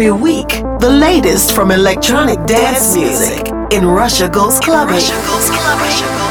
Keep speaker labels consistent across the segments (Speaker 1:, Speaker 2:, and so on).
Speaker 1: Every week, the latest from electronic dance music in Russia Goes Clubbing. Russia goes clubbing.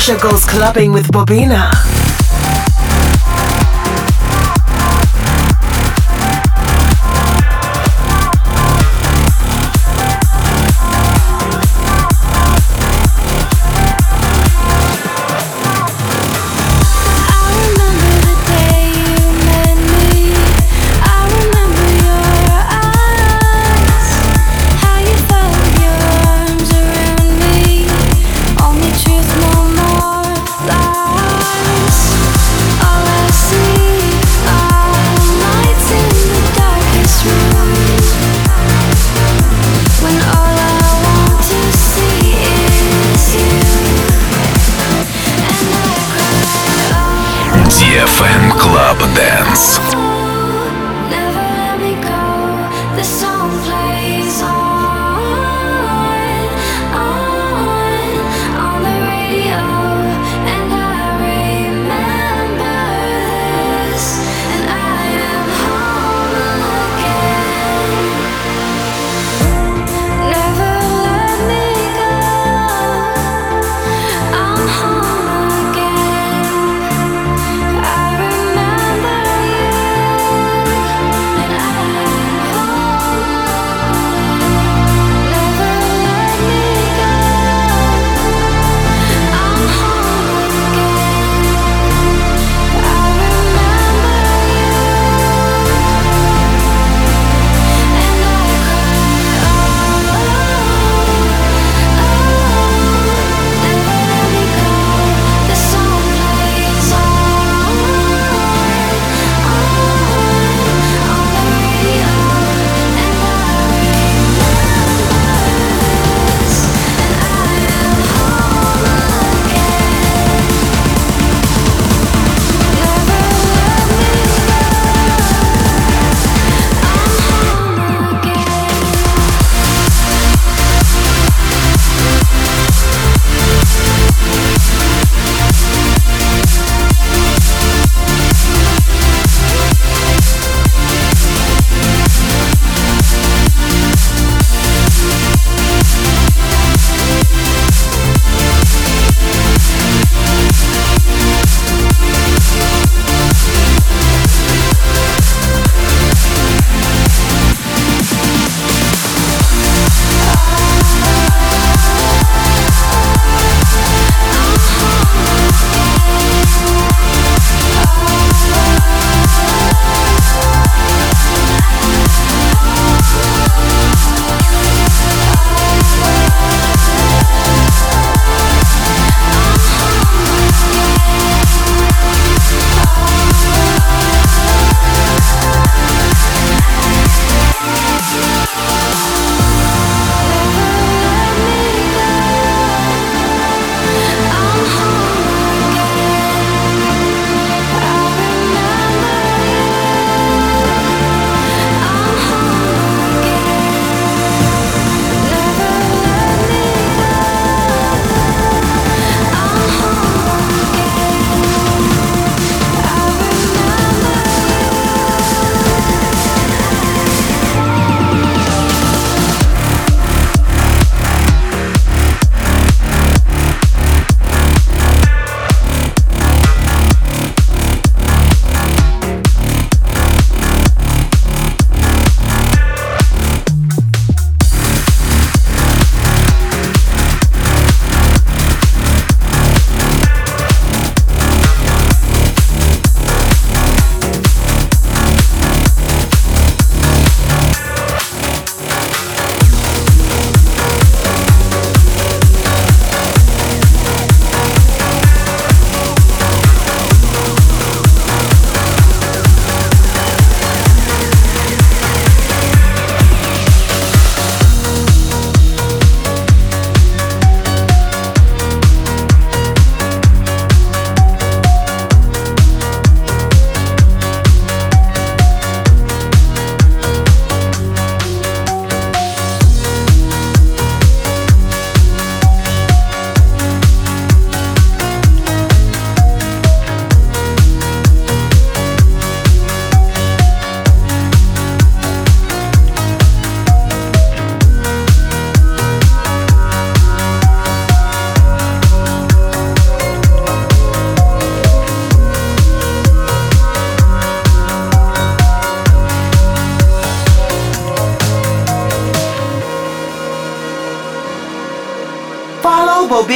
Speaker 1: Russia Goes Clubbing with Bobina.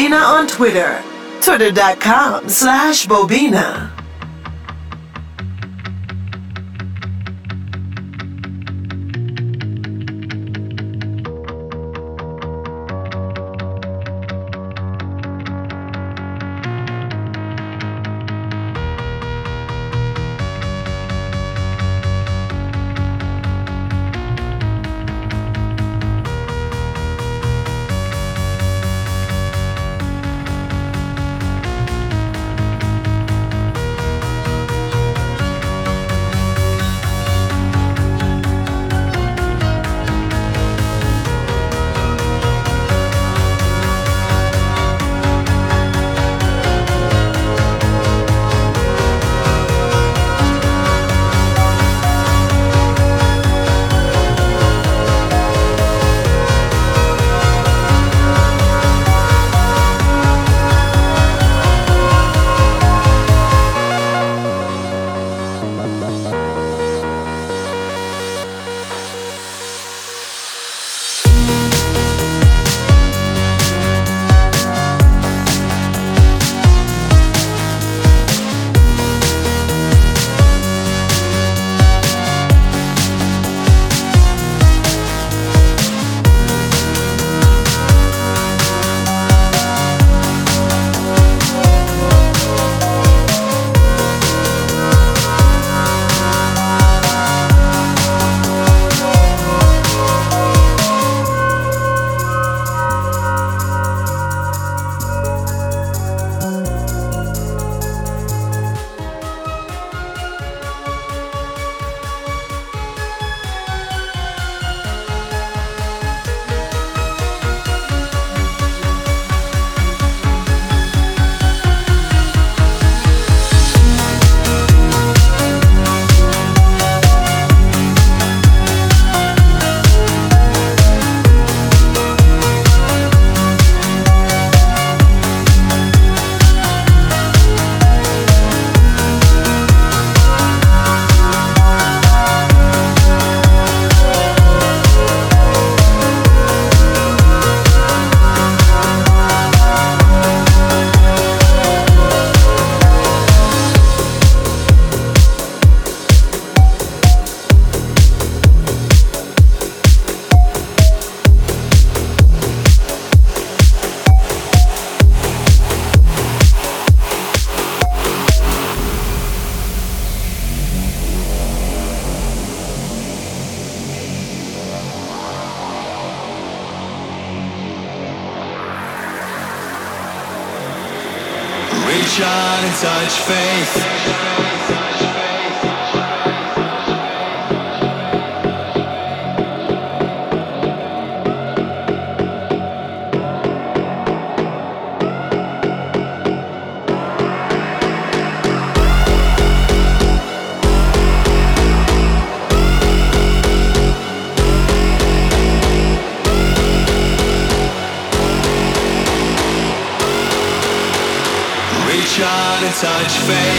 Speaker 2: Bobina on Twitter. Twitter.com slash Bobina.
Speaker 3: satisfeito.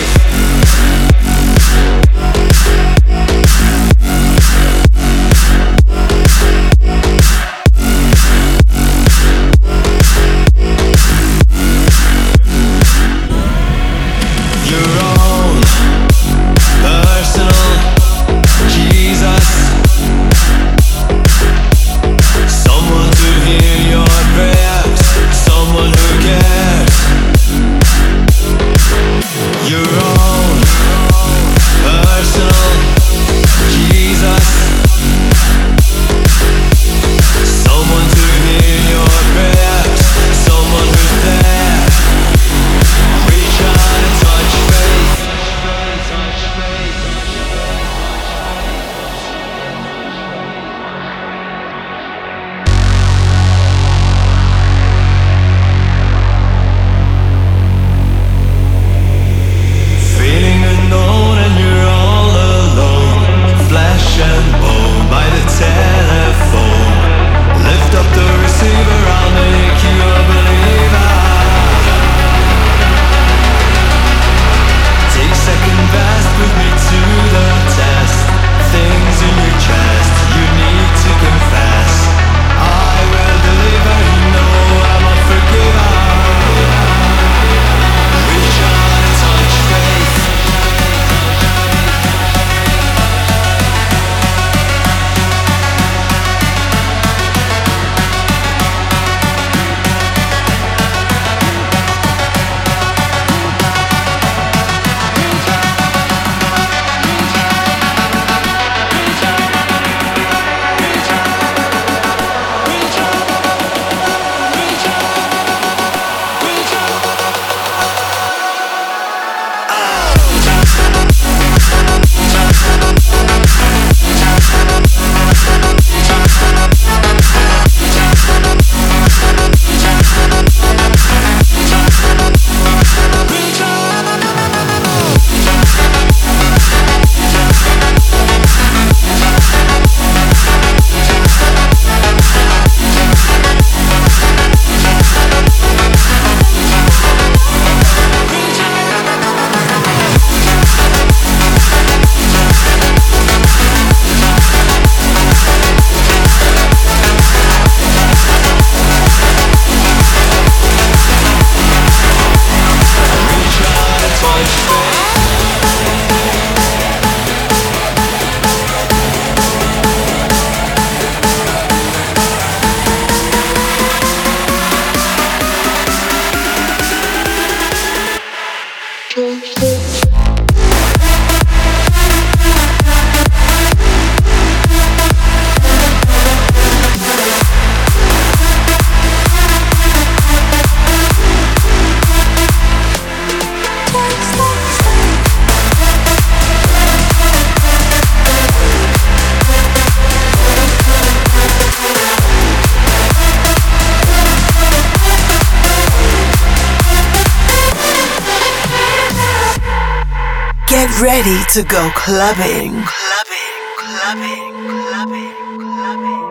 Speaker 4: Get ready to go clubbing. Clubbing, clubbing, clubbing,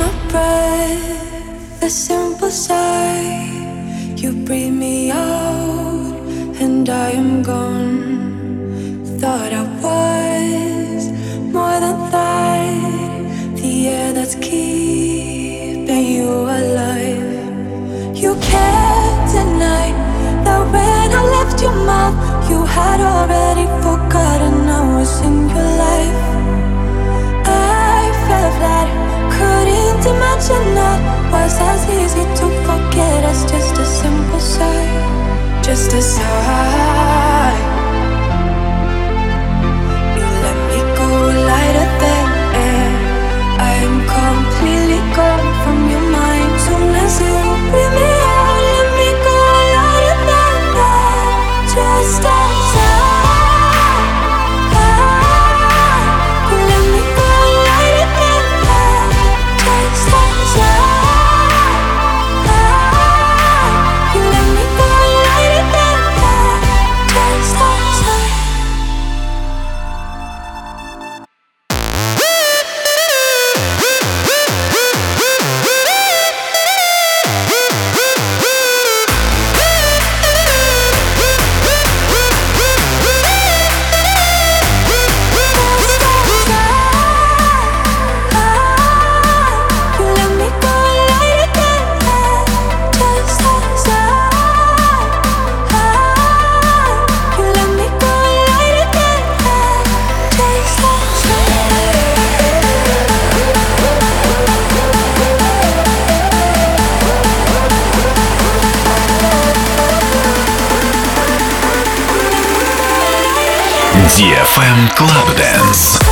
Speaker 1: my breath, a simple sigh. You breathe me out, and I am gone. Your mouth, you had already forgotten I was in your life. I felt flat, couldn't imagine that was as easy to forget as just a simple sigh, just a sigh. You let me go lighter than air. I am completely gone from your mind. Soon as you Just
Speaker 5: DFM Club Dance.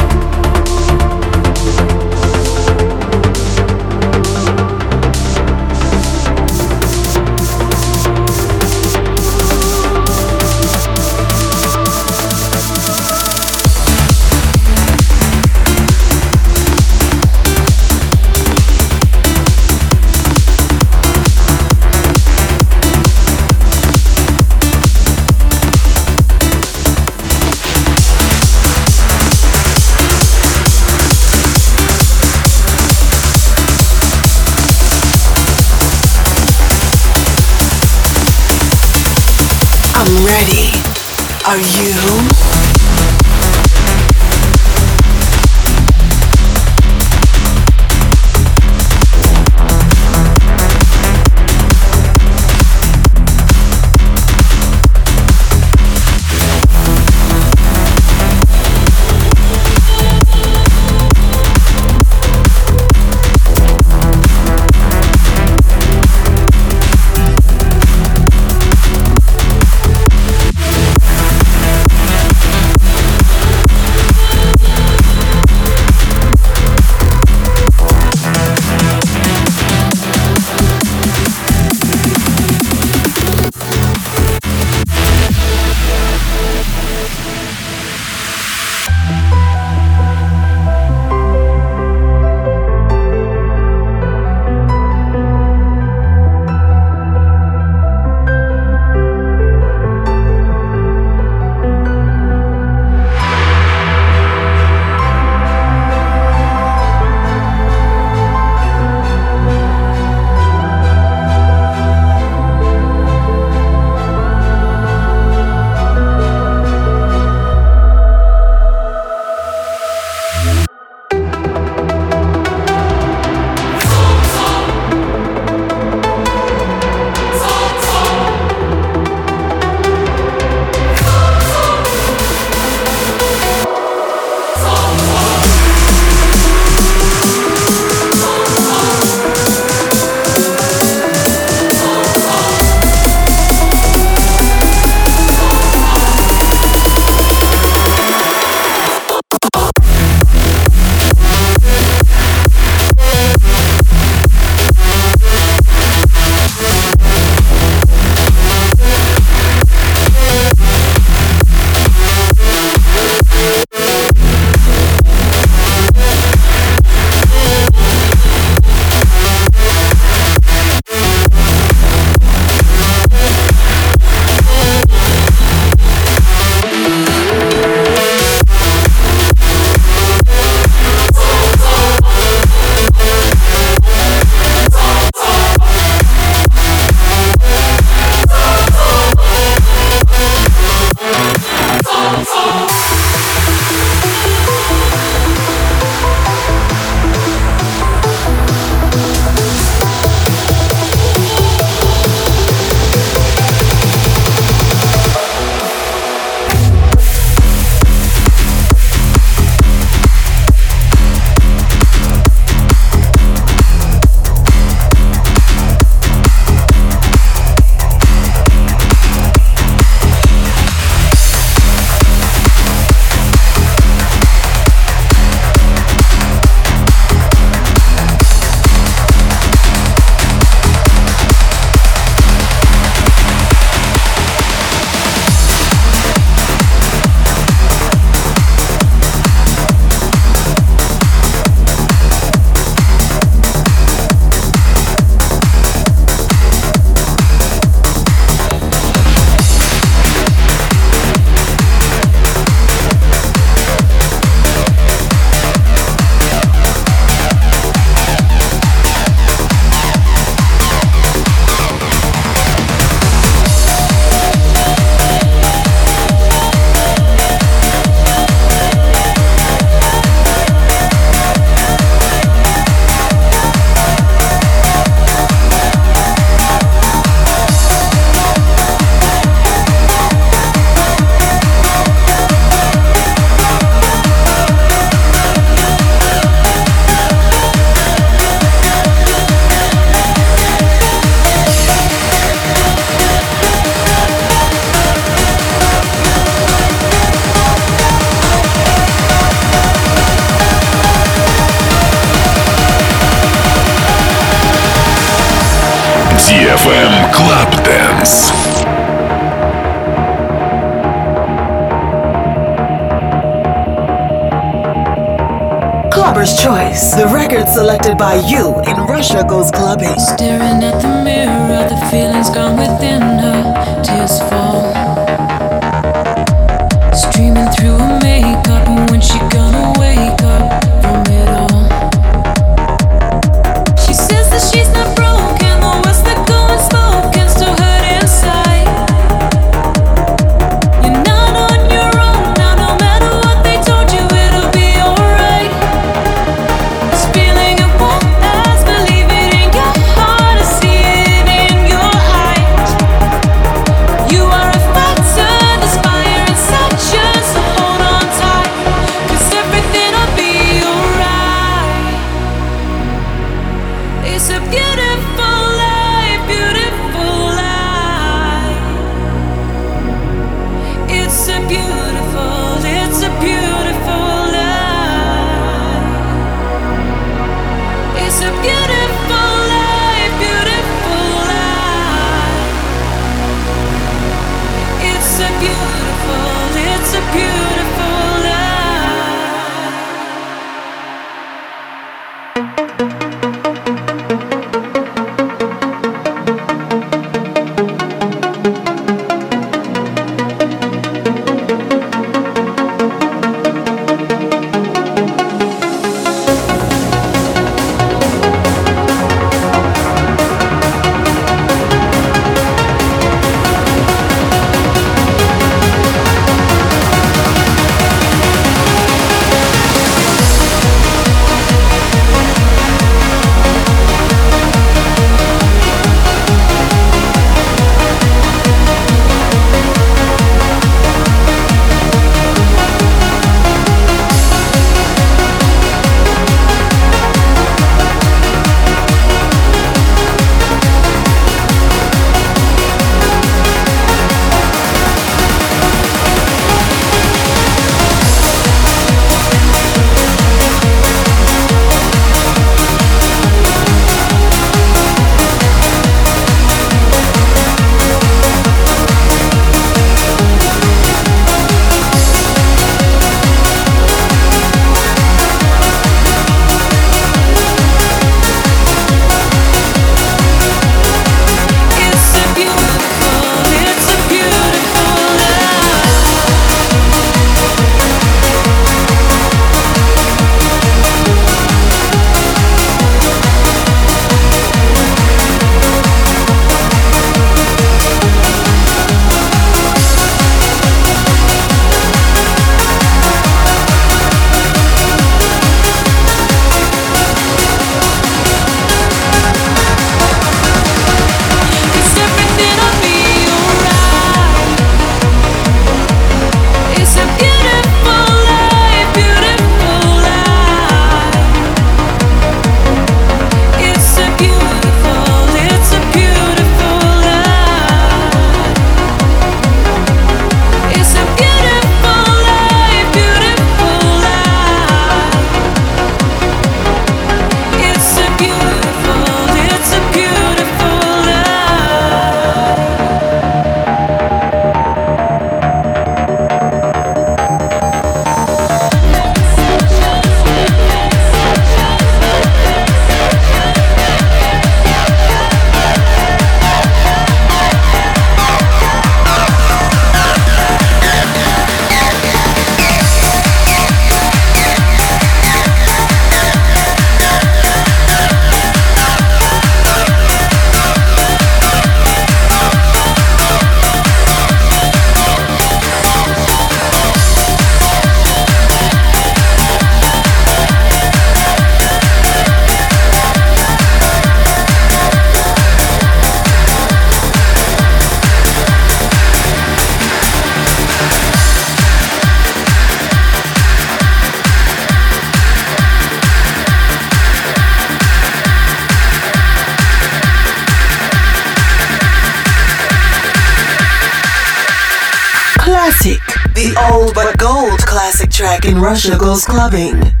Speaker 2: Russia goes clubbing.